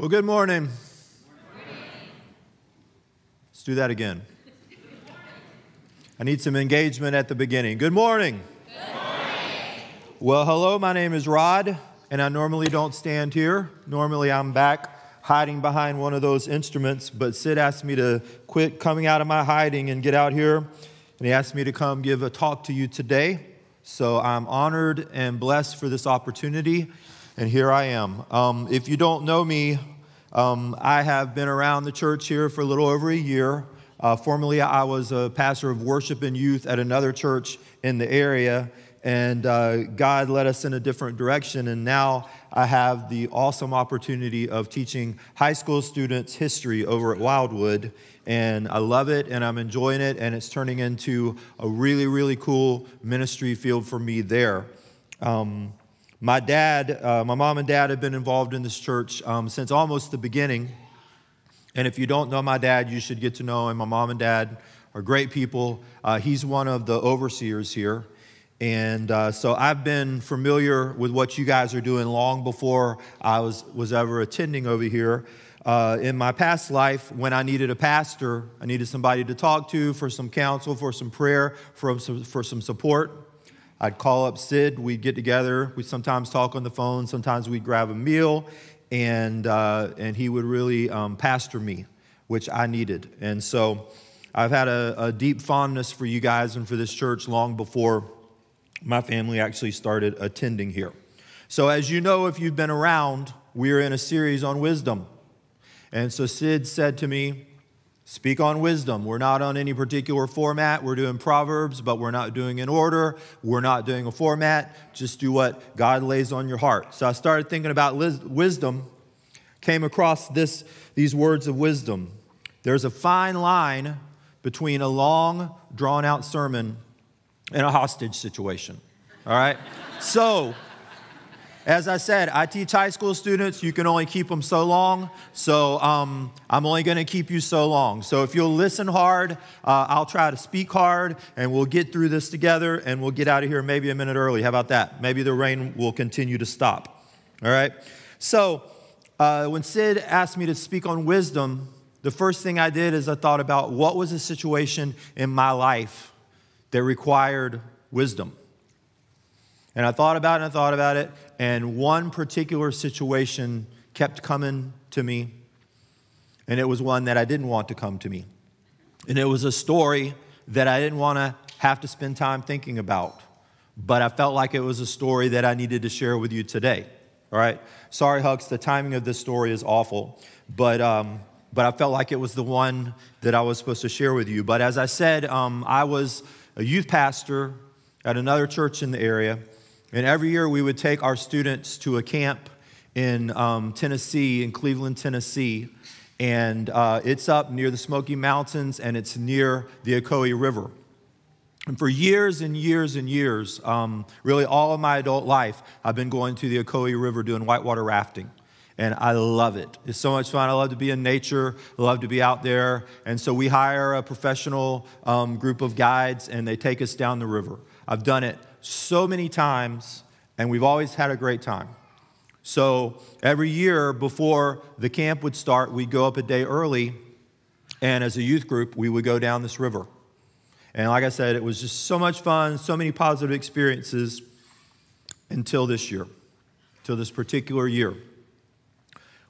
Well, good morning. Let's do that again. I need some engagement at the beginning. Good morning. Good morning. Well, hello, my name is Rod, and I normally don't stand here. Normally, I'm back hiding behind one of those instruments, but Sid asked me to quit coming out of my hiding and get out here, and he asked me to come give a talk to you today. So I'm honored and blessed for this opportunity, and here I am. Um, if you don't know me, um, I have been around the church here for a little over a year. Uh, formerly, I was a pastor of worship and youth at another church in the area, and uh, God led us in a different direction. And now I have the awesome opportunity of teaching high school students history over at Wildwood. And I love it, and I'm enjoying it, and it's turning into a really, really cool ministry field for me there. Um, my dad, uh, my mom and dad have been involved in this church um, since almost the beginning. And if you don't know my dad, you should get to know him. My mom and dad are great people. Uh, he's one of the overseers here. And uh, so I've been familiar with what you guys are doing long before I was, was ever attending over here. Uh, in my past life, when I needed a pastor, I needed somebody to talk to for some counsel, for some prayer, for for some support. I'd call up Sid, we'd get together, we'd sometimes talk on the phone, sometimes we'd grab a meal, and, uh, and he would really um, pastor me, which I needed. And so I've had a, a, deep fondness for you guys and for this church long before my family actually started attending here. So, as you know, if you've been around, we're in a series on wisdom. And so Sid said to me, Speak on wisdom. We're not on any particular format. We're doing Proverbs, but we're not doing an order. We're not doing a format. Just do what God lays on your heart. So I started thinking about wisdom, came across this, these words of wisdom. There's a fine line between a long, drawn out sermon and a hostage situation. All right? so, as I said, I teach high school students. You can only keep them so long. So um, I'm only going to keep you so long. So if you'll listen hard, uh, I'll try to speak hard and we'll get through this together and we'll get out of here maybe a minute early. How about that? Maybe the rain will continue to stop. All right? So uh, when Sid asked me to speak on wisdom, the first thing I did is I thought about what was a situation in my life that required wisdom. And I thought about it and I thought about it, and one particular situation kept coming to me, and it was one that I didn't want to come to me. And it was a story that I didn't want to have to spend time thinking about, but I felt like it was a story that I needed to share with you today. All right? Sorry, Hucks, the timing of this story is awful, but, um, but I felt like it was the one that I was supposed to share with you. But as I said, um, I was a youth pastor at another church in the area and every year we would take our students to a camp in um, Tennessee, in Cleveland, Tennessee. And uh, it's up near the Smoky Mountains and it's near the Ocoee River. And for years and years and years, um, really all of my adult life, I've been going to the Ocoee River doing whitewater rafting. And I love it. It's so much fun. I love to be in nature. I love to be out there. And so we hire a professional um, group of guides and they take us down the river. I've done it so many times, and we've always had a great time. So every year before the camp would start, we'd go up a day early, and as a youth group, we would go down this river. And like I said, it was just so much fun, so many positive experiences until this year, until this particular year.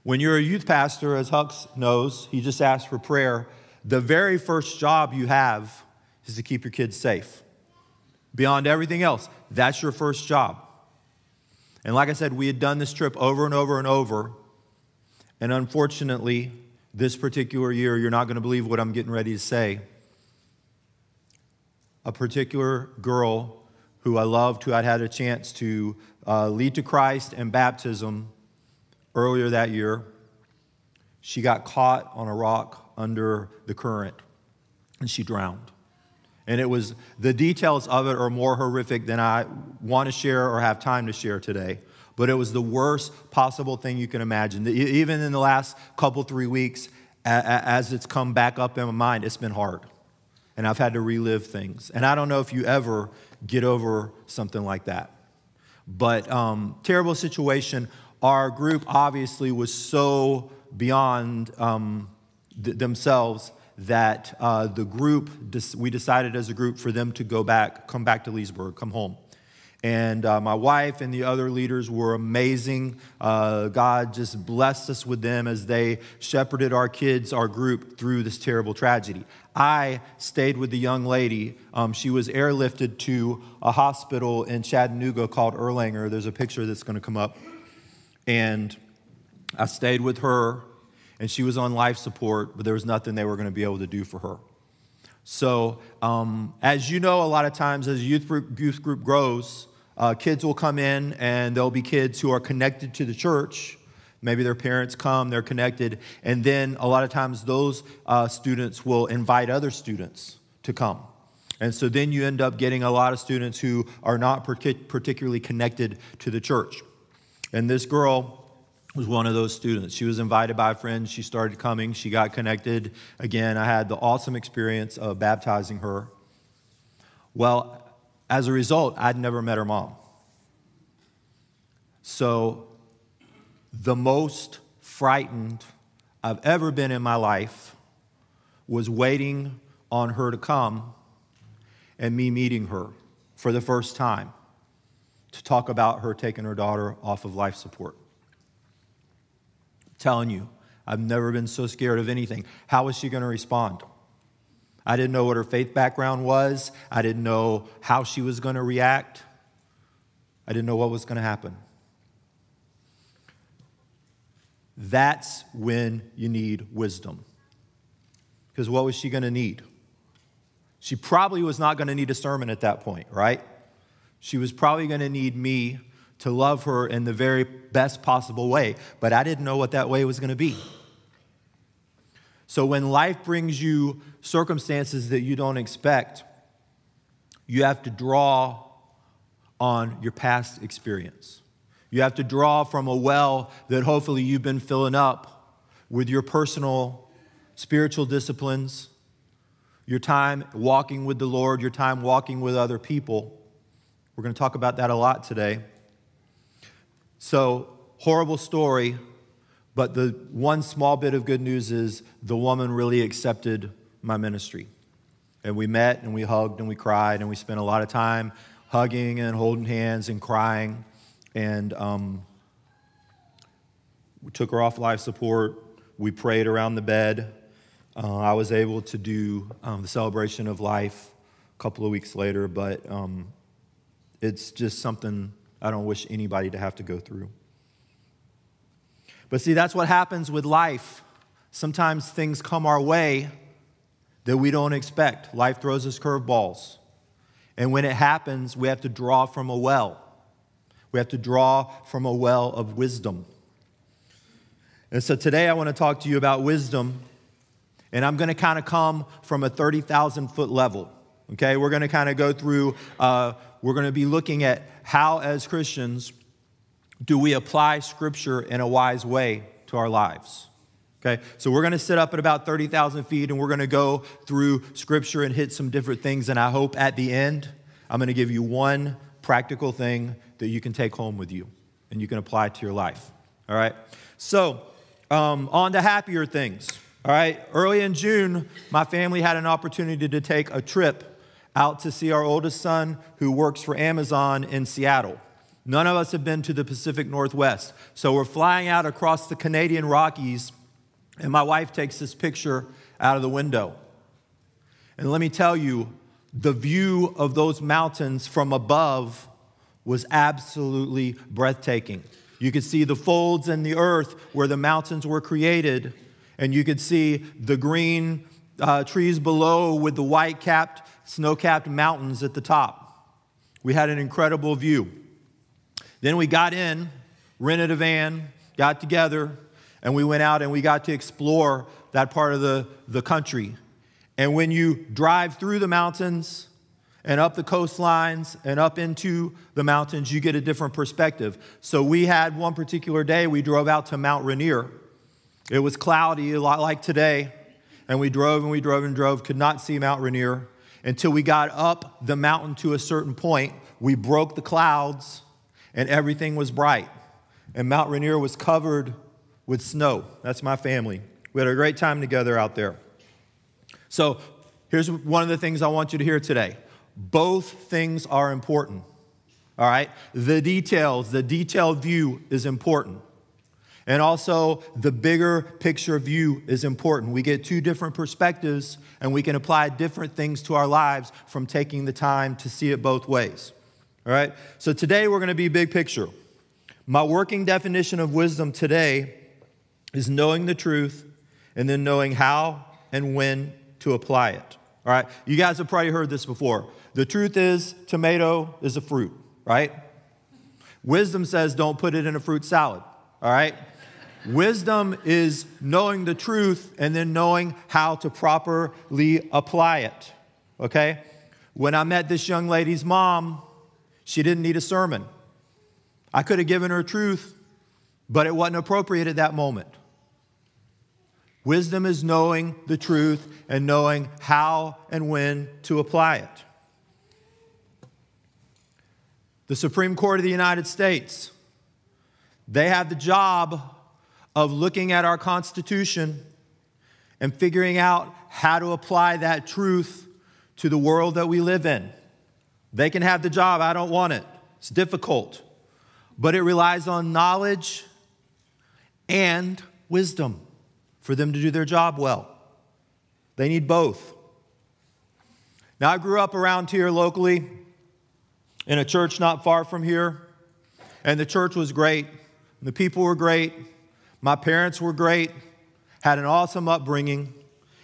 When you're a youth pastor, as Hux knows, he just asked for prayer. The very first job you have is to keep your kids safe beyond everything else. That's your first job. And like I said, we had done this trip over and over and over. And unfortunately, this particular year, you're not going to believe what I'm getting ready to say. A particular girl who I loved, who I'd had a chance to uh, lead to Christ and baptism earlier that year, she got caught on a rock under the current and she drowned. And it was the details of it are more horrific than I want to share or have time to share today. But it was the worst possible thing you can imagine. Even in the last couple, three weeks, as it's come back up in my mind, it's been hard. And I've had to relive things. And I don't know if you ever get over something like that. But um, terrible situation. our group obviously was so beyond um, th- themselves that uh, the group, we decided as a group for them to go back, come back to Leesburg, come home. And uh, my wife and the other leaders were amazing. Uh, God just blessed us with them as they shepherded our kids, our group, through this terrible tragedy. I stayed with the young lady. Um, she was airlifted to a hospital in Chattanooga called Erlanger. There's a picture that's going to come up. And I stayed with her, and she was on life support, but there was nothing they were going to be able to do for her. So, um, as you know, a lot of times as youth group, youth group grows, uh, kids will come in and there'll be kids who are connected to the church. Maybe their parents come, they're connected, and then a lot of times those uh, students will invite other students to come. And so then you end up getting a lot of students who are not particularly connected to the church. And this girl was one of those students. She was invited by a friend. She started coming. She got connected. Again, I had the awesome experience of baptizing her. Well, as a result, I'd never met her mom. So, the most frightened I've ever been in my life was waiting on her to come and me meeting her for the first time to talk about her taking her daughter off of life support. Telling you, I've never been so scared of anything. How is she going to respond? I didn't know what her faith background was. I didn't know how she was going to react. I didn't know what was going to happen. That's when you need wisdom. Because what was she going to need? She probably was not going to need a sermon at that point, right? She was probably going to need me to love her in the very best possible way, but I didn't know what that way was going to be. So when life brings you circumstances that you don't expect, you have to draw on your past experience. You have to draw from a well that hopefully you've been filling up with your personal spiritual disciplines, your time walking with the Lord, your time walking with other people. We're going to talk about that a lot today. So, horrible story, but the one small bit of good news is the woman really accepted my ministry. And we met and we hugged and we cried and we spent a lot of time hugging and holding hands and crying. And um, we took her off life support. We prayed around the bed. Uh, I was able to do um, the celebration of life a couple of weeks later, but um, it's just something I don't wish anybody to have to go through. But see, that's what happens with life. Sometimes things come our way that we don't expect. Life throws us curveballs. And when it happens, we have to draw from a well. We have to draw from a well of wisdom. And so today I want to talk to you about wisdom. And I'm going to kind of come from a 30,000 foot level. Okay, we're going to kind of go through, uh, we're going to be looking at how, as Christians, do we apply Scripture in a wise way to our lives? Okay, so we're going to sit up at about 30,000 feet and we're going to go through Scripture and hit some different things. And I hope at the end, I'm going to give you one practical thing that you can take home with you and you can apply to your life. All right, so um, on to happier things. All right, early in June, my family had an opportunity to take a trip out to see our oldest son who works for Amazon in Seattle. None of us have been to the Pacific Northwest. So we're flying out across the Canadian Rockies, and my wife takes this picture out of the window. And let me tell you, the view of those mountains from above was absolutely breathtaking. You could see the folds in the earth where the mountains were created, and you could see the green uh, trees below with the white capped, snow capped mountains at the top. We had an incredible view. Then we got in, rented a van, got together, and we went out and we got to explore that part of the, the country. And when you drive through the mountains and up the coastlines and up into the mountains, you get a different perspective. So we had one particular day, we drove out to Mount Rainier. It was cloudy, a lot like today. And we drove and we drove and drove, could not see Mount Rainier until we got up the mountain to a certain point. We broke the clouds and everything was bright. and Mount Rainier was covered with snow. That's my family. We had a great time together out there. So, here's one of the things I want you to hear today both things are important. All right? The details, the detailed view is important. And also, the bigger picture view is important. We get two different perspectives, and we can apply different things to our lives from taking the time to see it both ways. All right? So, today we're going to be big picture. My working definition of wisdom today is knowing the truth and then knowing how and when to apply it. All right? You guys have probably heard this before. The truth is, tomato is a fruit, right? Wisdom says don't put it in a fruit salad, all right? Wisdom is knowing the truth and then knowing how to properly apply it, okay? When I met this young lady's mom, she didn't need a sermon. I could have given her truth, but it wasn't appropriate at that moment. Wisdom is knowing the truth and knowing how and when to apply it. The Supreme Court of the United States, they have the job of looking at our Constitution and figuring out how to apply that truth to the world that we live in. They can have the job, I don't want it. It's difficult. But it relies on knowledge and wisdom for them to do their job well. They need both. Now, I grew up around here locally in a church not far from here, and the church was great. The people were great. My parents were great, had an awesome upbringing.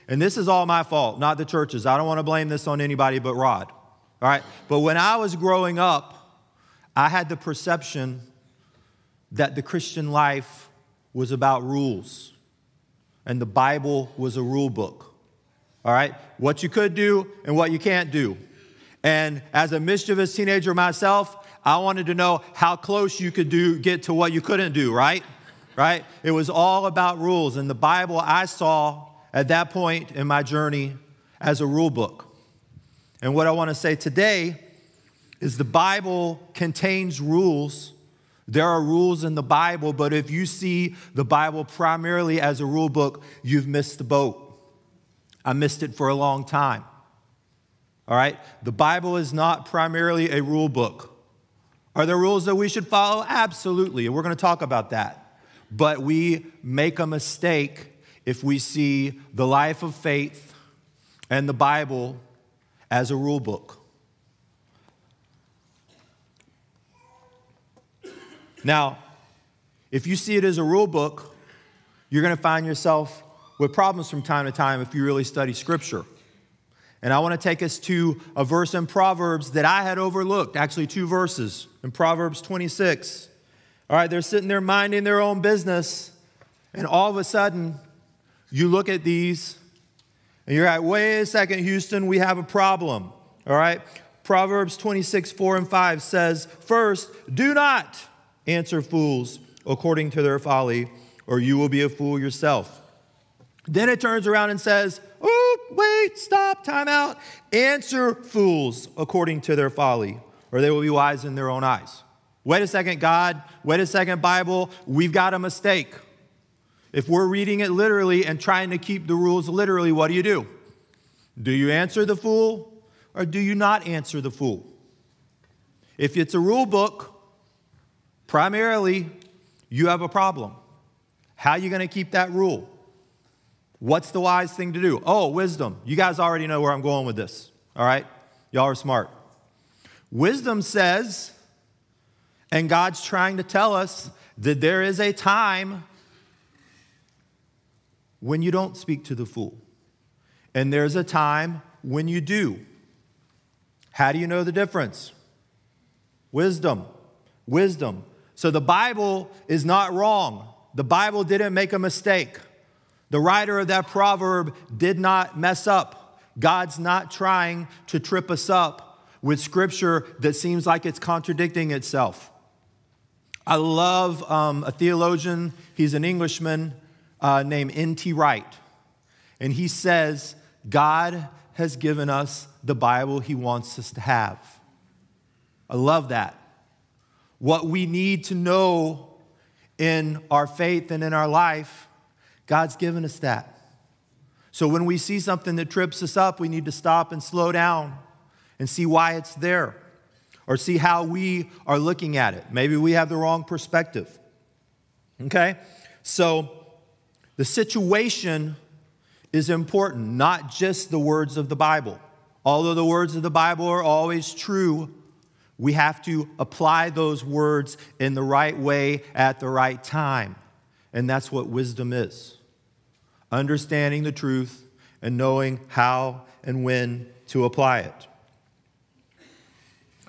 And this is all my fault, not the churches. I don't want to blame this on anybody but Rod. All right? But when I was growing up, I had the perception that the Christian life was about rules and the Bible was a rule book. All right? What you could do and what you can't do. And as a mischievous teenager myself, I wanted to know how close you could do get to what you couldn't do, right? Right? It was all about rules. And the Bible I saw at that point in my journey as a rule book. And what I want to say today is the Bible contains rules there are rules in the Bible, but if you see the Bible primarily as a rule book, you've missed the boat. I missed it for a long time. All right? The Bible is not primarily a rule book. Are there rules that we should follow? Absolutely. And we're going to talk about that. But we make a mistake if we see the life of faith and the Bible as a rule book. Now, if you see it as a rule book, you're going to find yourself with problems from time to time if you really study Scripture. And I want to take us to a verse in Proverbs that I had overlooked, actually, two verses in Proverbs 26. All right, they're sitting there minding their own business, and all of a sudden, you look at these and you're like, wait a second, Houston, we have a problem. All right, Proverbs 26, 4 and 5 says, First, do not Answer fools according to their folly, or you will be a fool yourself. Then it turns around and says, Oh, wait, stop, time out. Answer fools according to their folly, or they will be wise in their own eyes. Wait a second, God. Wait a second, Bible. We've got a mistake. If we're reading it literally and trying to keep the rules literally, what do you do? Do you answer the fool or do you not answer the fool? If it's a rule book, Primarily, you have a problem. How are you going to keep that rule? What's the wise thing to do? Oh, wisdom. You guys already know where I'm going with this. All right? Y'all are smart. Wisdom says, and God's trying to tell us that there is a time when you don't speak to the fool, and there's a time when you do. How do you know the difference? Wisdom. Wisdom. So the Bible is not wrong. The Bible didn't make a mistake. The writer of that proverb did not mess up. God's not trying to trip us up with scripture that seems like it's contradicting itself. I love um, a theologian, he's an Englishman uh, named N.T. Wright. And he says, God has given us the Bible he wants us to have. I love that. What we need to know in our faith and in our life, God's given us that. So when we see something that trips us up, we need to stop and slow down and see why it's there or see how we are looking at it. Maybe we have the wrong perspective. Okay? So the situation is important, not just the words of the Bible. Although the words of the Bible are always true, we have to apply those words in the right way at the right time. And that's what wisdom is understanding the truth and knowing how and when to apply it.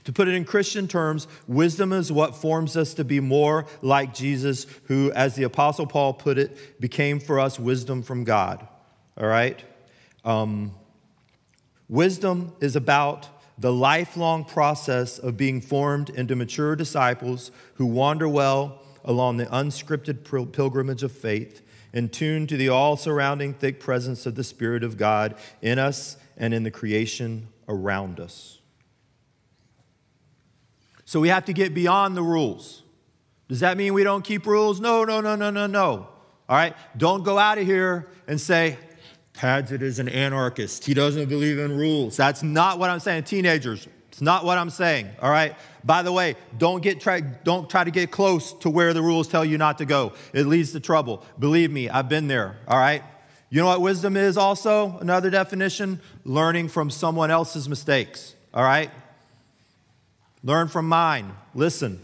To put it in Christian terms, wisdom is what forms us to be more like Jesus, who, as the Apostle Paul put it, became for us wisdom from God. All right? Um, wisdom is about the lifelong process of being formed into mature disciples who wander well along the unscripted pilgrimage of faith and tuned to the all surrounding thick presence of the Spirit of God in us and in the creation around us. So we have to get beyond the rules. Does that mean we don't keep rules? No, no, no, no, no, no. All right? Don't go out of here and say, Padgett is an anarchist. He doesn't believe in rules. That's not what I'm saying. Teenagers, it's not what I'm saying. All right? By the way, don't get try, don't try to get close to where the rules tell you not to go. It leads to trouble. Believe me, I've been there. All right? You know what wisdom is also? Another definition? Learning from someone else's mistakes. All right? Learn from mine. Listen.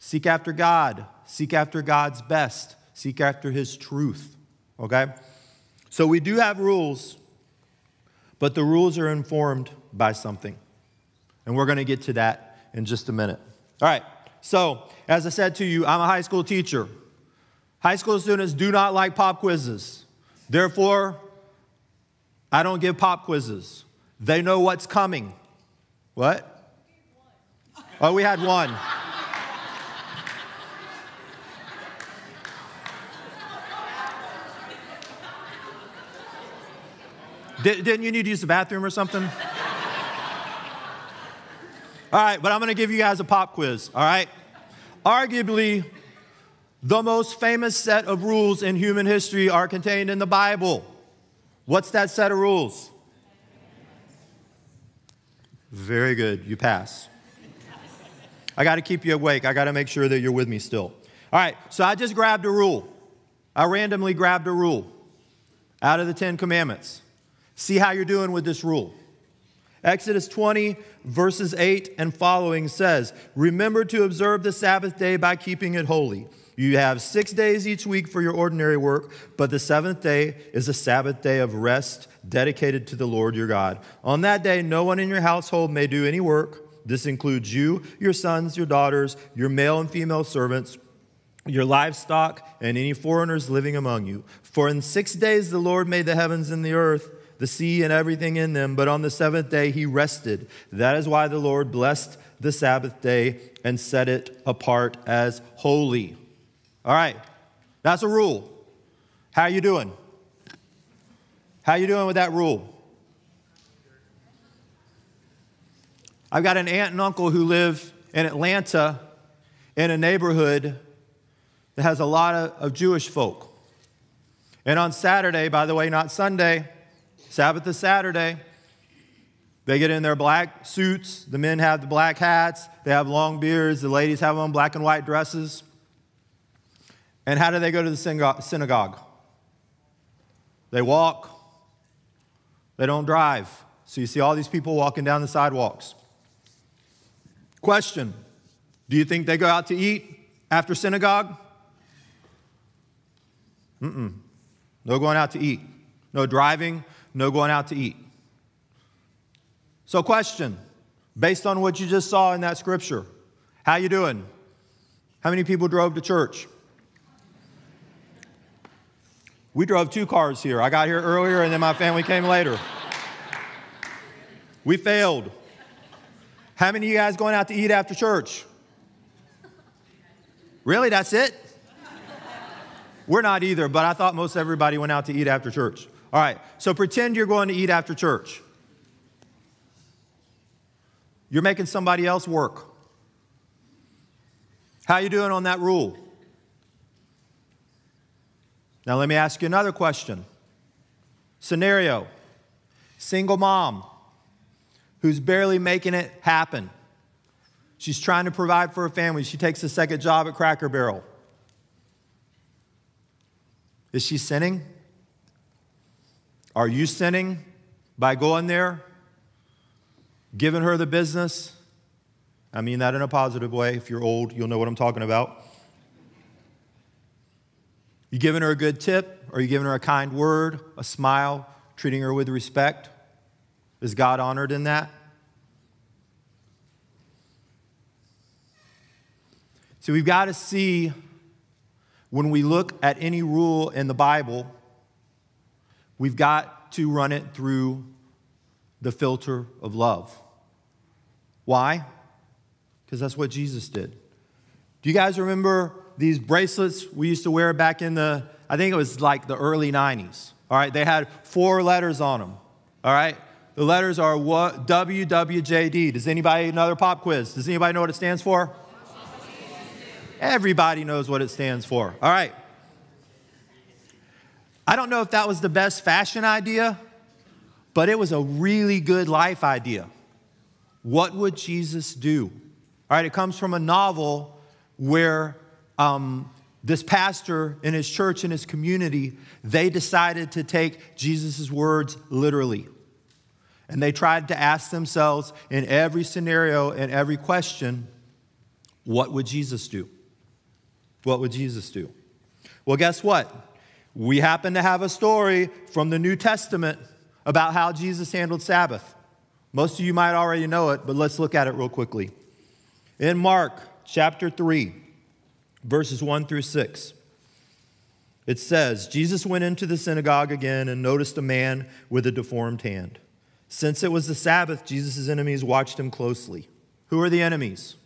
Seek after God. Seek after God's best. Seek after His truth. Okay? So we do have rules, but the rules are informed by something. And we're going to get to that in just a minute. All right. So, as I said to you, I'm a high school teacher. High school students do not like pop quizzes. Therefore, I don't give pop quizzes. They know what's coming. What? Oh, we had one. Did, not you need to use the bathroom or something? all right, but I'm going to give you guys a pop quiz, all right? Arguably, the most famous set of rules in human history are contained in the Bible. What's that set of rules? Very good. You pass. I got to keep you awake. I got to make sure that you're with me still. All right, so I just grabbed a rule. I randomly grabbed a rule out of the Ten Commandments. See how you're doing with this rule. Exodus 20, verses 8 and following says, Remember to observe the Sabbath day by keeping it holy. You have six days each week for your ordinary work, but the seventh day is a Sabbath day of rest dedicated to the Lord your God. On that day, no one in your household may do any work. This includes you, your sons, your daughters, your male and female servants, your livestock, and any foreigners living among you. For in six days the Lord made the heavens and the earth, the sea, and everything in them, but on the seventh day he rested. That is why the Lord blessed the Sabbath day and set it apart as holy. All right, that's a rule. How you doing? How you doing with that rule? I've got an aunt and uncle who live in Atlanta in a neighborhood that has a lot of, of Jewish folk. And on Saturday, by the way, not Sunday, Sabbath is Saturday, they get in their black suits. The men have the black hats. They have long beards. The ladies have on black and white dresses. And how do they go to the synagogue? They walk they don't drive. So you see all these people walking down the sidewalks. Question Do you think they go out to eat after synagogue? Mm-mm. No going out to eat. No driving, no going out to eat. So question, based on what you just saw in that scripture, how you doing? How many people drove to church? We drove two cars here. I got here earlier and then my family came later. We failed. How many of you guys going out to eat after church? Really? That's it? We're not either, but I thought most everybody went out to eat after church. All right, so pretend you're going to eat after church. You're making somebody else work. How you doing on that rule? Now let me ask you another question. Scenario. Single mom who's barely making it happen. She's trying to provide for her family. She takes a second job at Cracker Barrel. Is she sinning? Are you sinning by going there, giving her the business? I mean that in a positive way. If you're old, you'll know what I'm talking about. You giving her a good tip? Are you giving her a kind word, a smile, treating her with respect? Is God honored in that? So we've got to see when we look at any rule in the Bible, we've got to run it through the filter of love. Why? Because that's what Jesus did. Do you guys remember these bracelets we used to wear back in the, I think it was like the early 90s? All right, they had four letters on them. All right, the letters are what, WWJD. Does anybody, another pop quiz, does anybody know what it stands for? Everybody knows what it stands for. All right. I don't know if that was the best fashion idea, but it was a really good life idea. What would Jesus do? All right, it comes from a novel where um, this pastor in his church and his community, they decided to take Jesus' words literally. And they tried to ask themselves in every scenario and every question, what would Jesus do? What would Jesus do? Well, guess what? We happen to have a story from the New Testament about how Jesus handled Sabbath. Most of you might already know it, but let's look at it real quickly. In Mark chapter 3, verses 1 through 6, it says Jesus went into the synagogue again and noticed a man with a deformed hand. Since it was the Sabbath, Jesus' enemies watched him closely. Who are the enemies?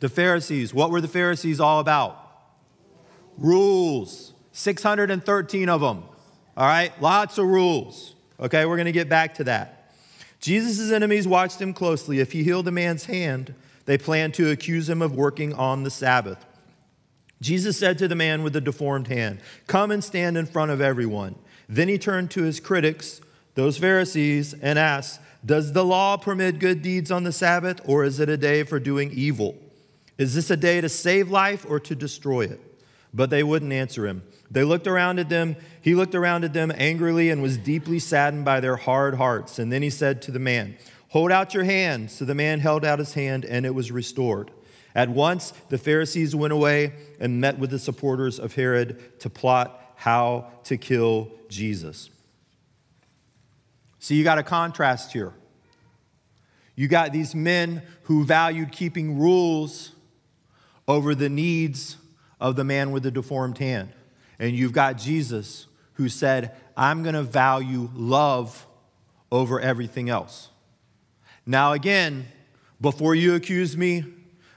The Pharisees. What were the Pharisees all about? Rules. 613 of them. All right? Lots of rules. Okay, we're going to get back to that. Jesus' enemies watched him closely. If he healed a man's hand, they planned to accuse him of working on the Sabbath. Jesus said to the man with the deformed hand, Come and stand in front of everyone. Then he turned to his critics, those Pharisees, and asked, Does the law permit good deeds on the Sabbath, or is it a day for doing evil? Is this a day to save life or to destroy it? But they wouldn't answer him. They looked around at them. He looked around at them angrily and was deeply saddened by their hard hearts. And then he said to the man, Hold out your hand. So the man held out his hand, and it was restored. At once, the Pharisees went away and met with the supporters of Herod to plot how to kill Jesus. So you got a contrast here. You got these men who valued keeping rules over the needs of the man with the deformed hand. And you've got Jesus who said, I'm going to value love over everything else. Now, again, before you accuse me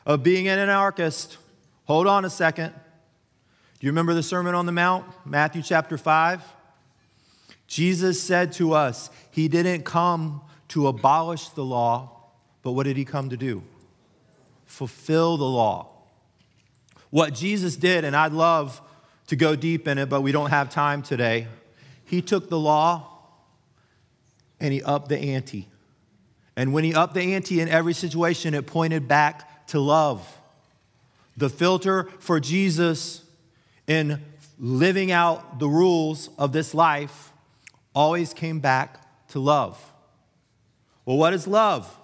of being an anarchist, hold on a second. Do you remember the Sermon on the Mount, Matthew chapter 5? Jesus said to us, He didn't come to abolish the law, but what did He come to do? Fulfill the law. What Jesus did, and I'd love to go deep in it, but we don't have time today. He took the law and he upped the ante. And when he upped the ante in every situation, it pointed back to love. The filter for Jesus in living out the rules of this life always came back to love. Well, what is love?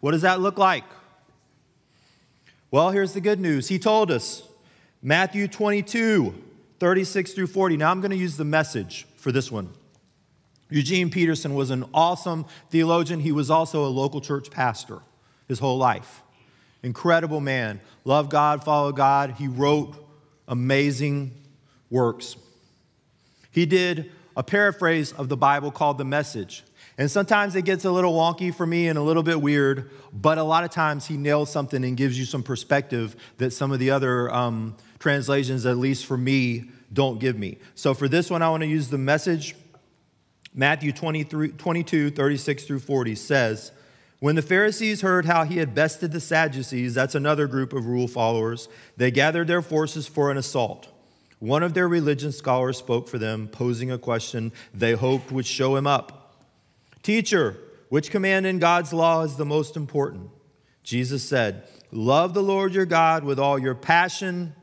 What does that look like? Well, here's the good news. He told us Matthew 22, 36 through 40. Now I'm going to use the message for this one. Eugene Peterson was an awesome theologian. He was also a local church pastor his whole life. Incredible man. Loved God, followed God. He wrote amazing works. He did a paraphrase of the Bible called The Message. And sometimes it gets a little wonky for me and a little bit weird, but a lot of times he nails something and gives you some perspective that some of the other um, translations, at least for me, don't give me. So for this one, I want to use the message. Matthew 23, 22, 36 through 40 says, When the Pharisees heard how he had bested the Sadducees, that's another group of rule followers, they gathered their forces for an assault. One of their religion scholars spoke for them, posing a question they hoped would show him up. Teacher, which command in God's law is the most important? Jesus said, Love the Lord your God with all your passion.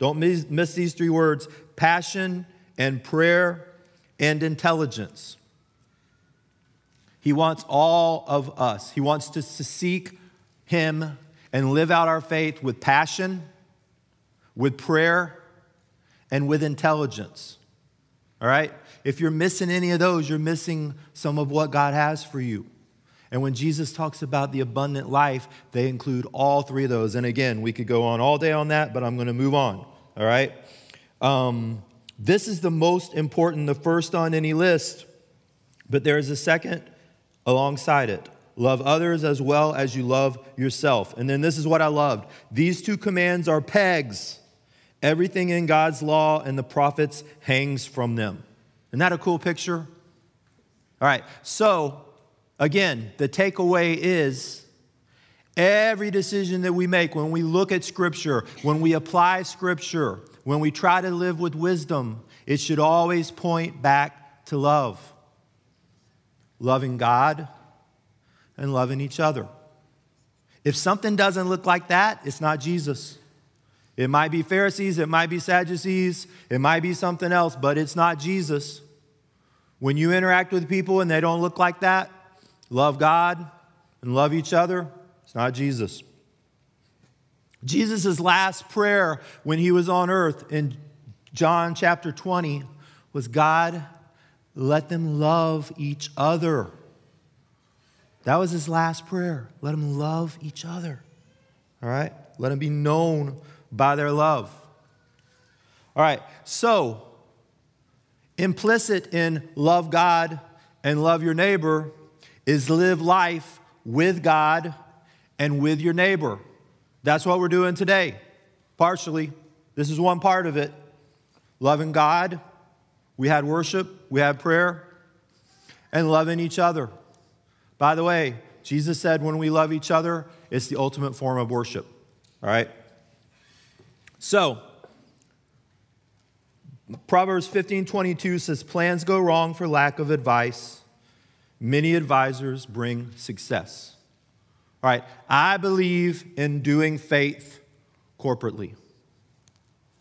Don't miss these three words passion and prayer and intelligence. He wants all of us. He wants us to seek Him and live out our faith with passion, with prayer, and with intelligence. All right? If you're missing any of those, you're missing some of what God has for you. And when Jesus talks about the abundant life, they include all three of those. And again, we could go on all day on that, but I'm going to move on. All right? Um, this is the most important, the first on any list. But there is a second alongside it. Love others as well as you love yourself. And then this is what I loved. These two commands are pegs. Everything in God's law and the prophets hangs from them. Isn't that a cool picture? All right, so again, the takeaway is every decision that we make when we look at Scripture, when we apply Scripture, when we try to live with wisdom, it should always point back to love loving God and loving each other. If something doesn't look like that, it's not Jesus. It might be Pharisees, it might be Sadducees, it might be something else, but it's not Jesus. When you interact with people and they don't look like that, love God and love each other, it's not Jesus. Jesus' last prayer when he was on earth in John chapter 20 was God, let them love each other. That was his last prayer. Let them love each other. All right? Let them be known by their love. All right, so implicit in love God and love your neighbor is live life with God and with your neighbor. That's what we're doing today, partially. This is one part of it. Loving God we had worship, we had prayer, and loving each other. By the way, Jesus said when we love each other, it's the ultimate form of worship. All right? So, Proverbs 15 22 says, Plans go wrong for lack of advice. Many advisors bring success. All right, I believe in doing faith corporately.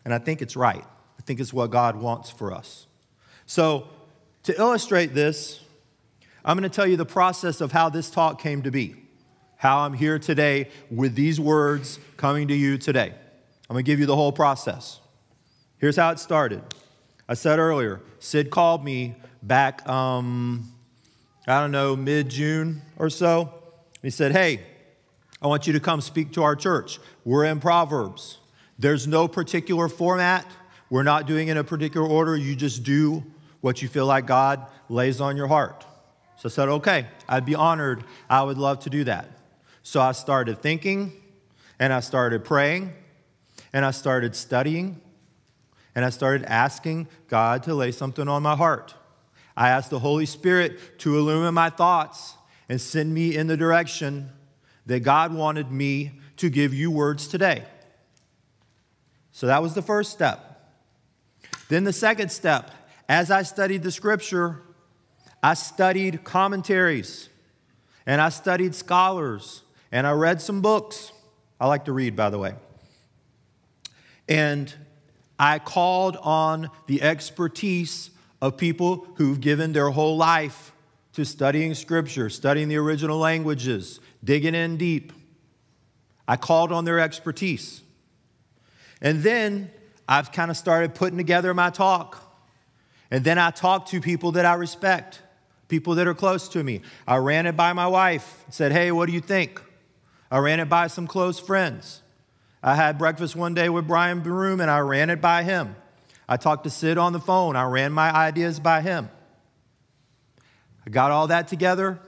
And I think it's right. I think it's what God wants for us. So, to illustrate this, I'm going to tell you the process of how this talk came to be, how I'm here today with these words coming to you today. I'm going to give you the whole process. Here's how it started. I said earlier, Sid called me back, um, I don't know, mid June or so. He said, Hey, I want you to come speak to our church. We're in Proverbs. There's no particular format. We're not doing in a particular order. You just do what you feel like God lays on your heart. So I said, okay, I'd be honored. I would love to do that. So I started thinking and I started praying and I started studying and I started asking God to lay something on my heart. I asked the Holy Spirit to illumine my thoughts and send me in the direction that God wanted me to give you words today. So that was the first step. Then the second step as I studied the scripture, I studied commentaries and I studied scholars and I read some books. I like to read, by the way. And I called on the expertise of people who've given their whole life to studying scripture, studying the original languages, digging in deep. I called on their expertise. And then I've kind of started putting together my talk. And then I talked to people that I respect, people that are close to me. I ran it by my wife, said, Hey, what do you think? I ran it by some close friends. I had breakfast one day with Brian Broom and I ran it by him. I talked to Sid on the phone. I ran my ideas by him. I got all that together.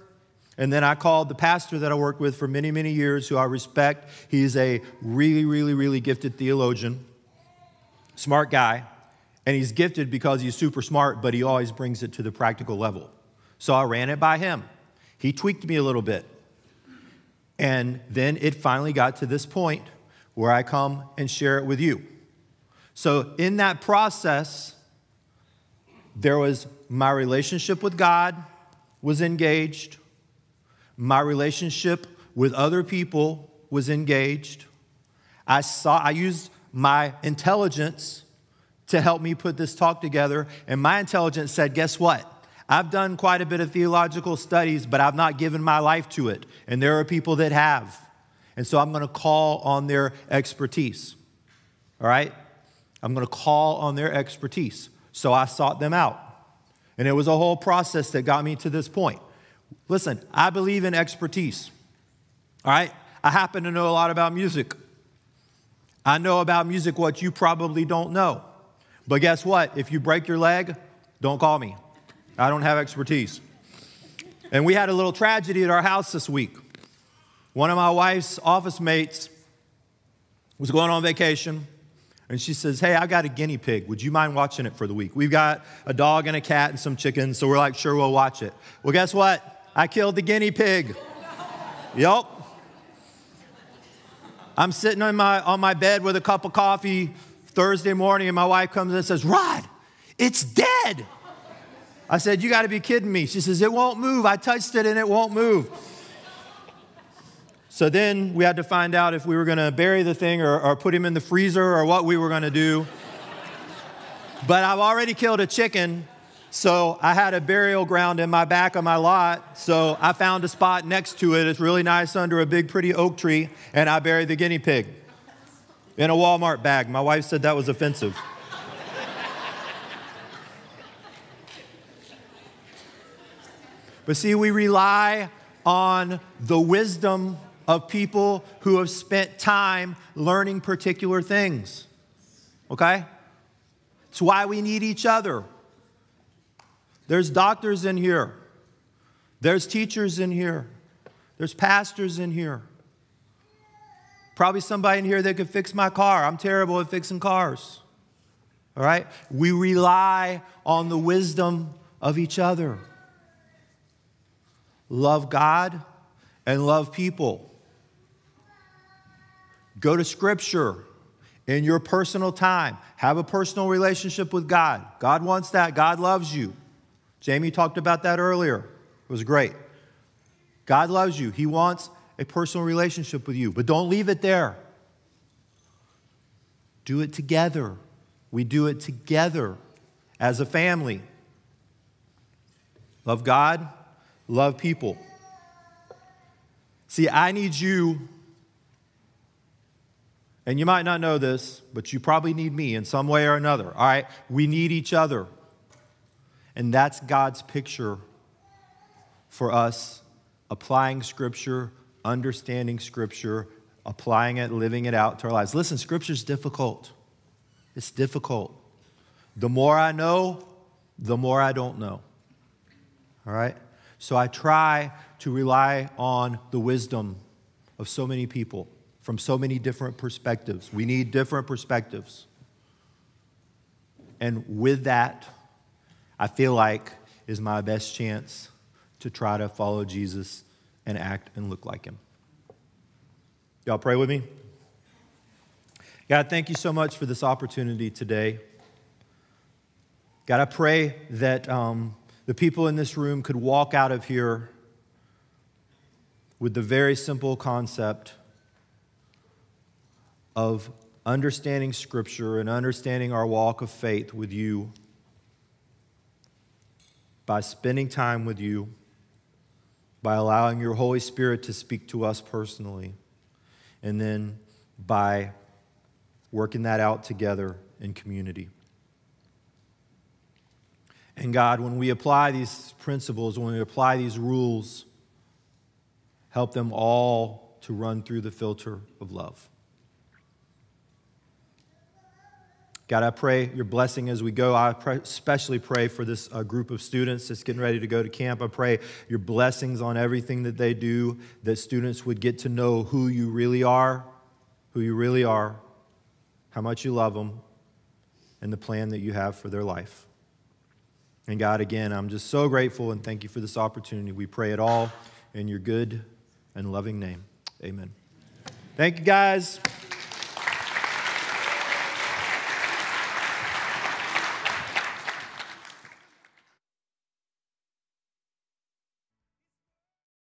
And then I called the pastor that I worked with for many, many years, who I respect. He's a really, really, really gifted theologian, smart guy. And he's gifted because he's super smart, but he always brings it to the practical level. So I ran it by him. He tweaked me a little bit. And then it finally got to this point where I come and share it with you. So, in that process, there was my relationship with God was engaged, my relationship with other people was engaged. I saw I used my intelligence to help me put this talk together, and my intelligence said, "Guess what? I've done quite a bit of theological studies, but I've not given my life to it. And there are people that have. And so I'm going to call on their expertise. All right? I'm going to call on their expertise. So I sought them out. And it was a whole process that got me to this point. Listen, I believe in expertise. All right? I happen to know a lot about music. I know about music what you probably don't know. But guess what? If you break your leg, don't call me. I don't have expertise. And we had a little tragedy at our house this week. One of my wife's office mates was going on vacation, and she says, Hey, I got a guinea pig. Would you mind watching it for the week? We've got a dog and a cat and some chickens, so we're like, Sure, we'll watch it. Well, guess what? I killed the guinea pig. Yup. I'm sitting on my, on my bed with a cup of coffee Thursday morning, and my wife comes in and says, Rod, it's dead. I said, You got to be kidding me. She says, It won't move. I touched it and it won't move. So then we had to find out if we were going to bury the thing or, or, put him in the freezer or what we were going to do. but I've already killed a chicken, so I had a burial ground in my back of my lot. So I found a spot next to it. It's really nice under a big, pretty oak tree, and I buried the guinea pig in a Walmart bag. My wife said that was offensive. But see, we rely on the wisdom of people who have spent time learning particular things. Okay? It's why we need each other. There's doctors in here, there's teachers in here, there's pastors in here. Probably somebody in here that could fix my car. I'm terrible at fixing cars. All right? We rely on the wisdom of each other love God and love people. Go to Scripture in your personal time. Have a personal relationship with God. God wants that. God loves you. Jamie talked about that earlier. It was great. God loves you. He wants a personal relationship with you, but don't leave it there. Do it together. We do it together as a family. Love God, love people. See, I need you, and you might not know this, but you probably need me in some way or another. All right? We need each other. And that's God's picture for us applying Scripture, understanding Scripture, applying it, living it out to our lives. Listen, Scripture's difficult. It's difficult. The more I know, the more I don't know. All right? So I try to rely on the wisdom of so many people from so many different perspectives. We need different perspectives. And with that, I feel like is my best chance to try to follow Jesus and act and look like him. Y'all pray with me? God, thank you so much for this opportunity today. God, I pray that um, the people in this room could walk out of here with the very simple concept of understanding Scripture and understanding our walk of faith with you by spending time with you, by allowing your Holy Spirit to speak to us personally, and then by working that out together in community. And God, when we apply these principles, when we apply these rules, help them all to run through the filter of love. God, I pray your blessing as we go. I pray, especially pray for this uh, group of students that's getting ready to go to camp. I pray your blessings on everything that they do, that students would get to know who you really are, who you really are, how much you love them, and the plan that you have for their life. And God, again, I'm just so grateful and thank you for this opportunity. We pray it all in your good and loving name. Amen. Thank you, guys.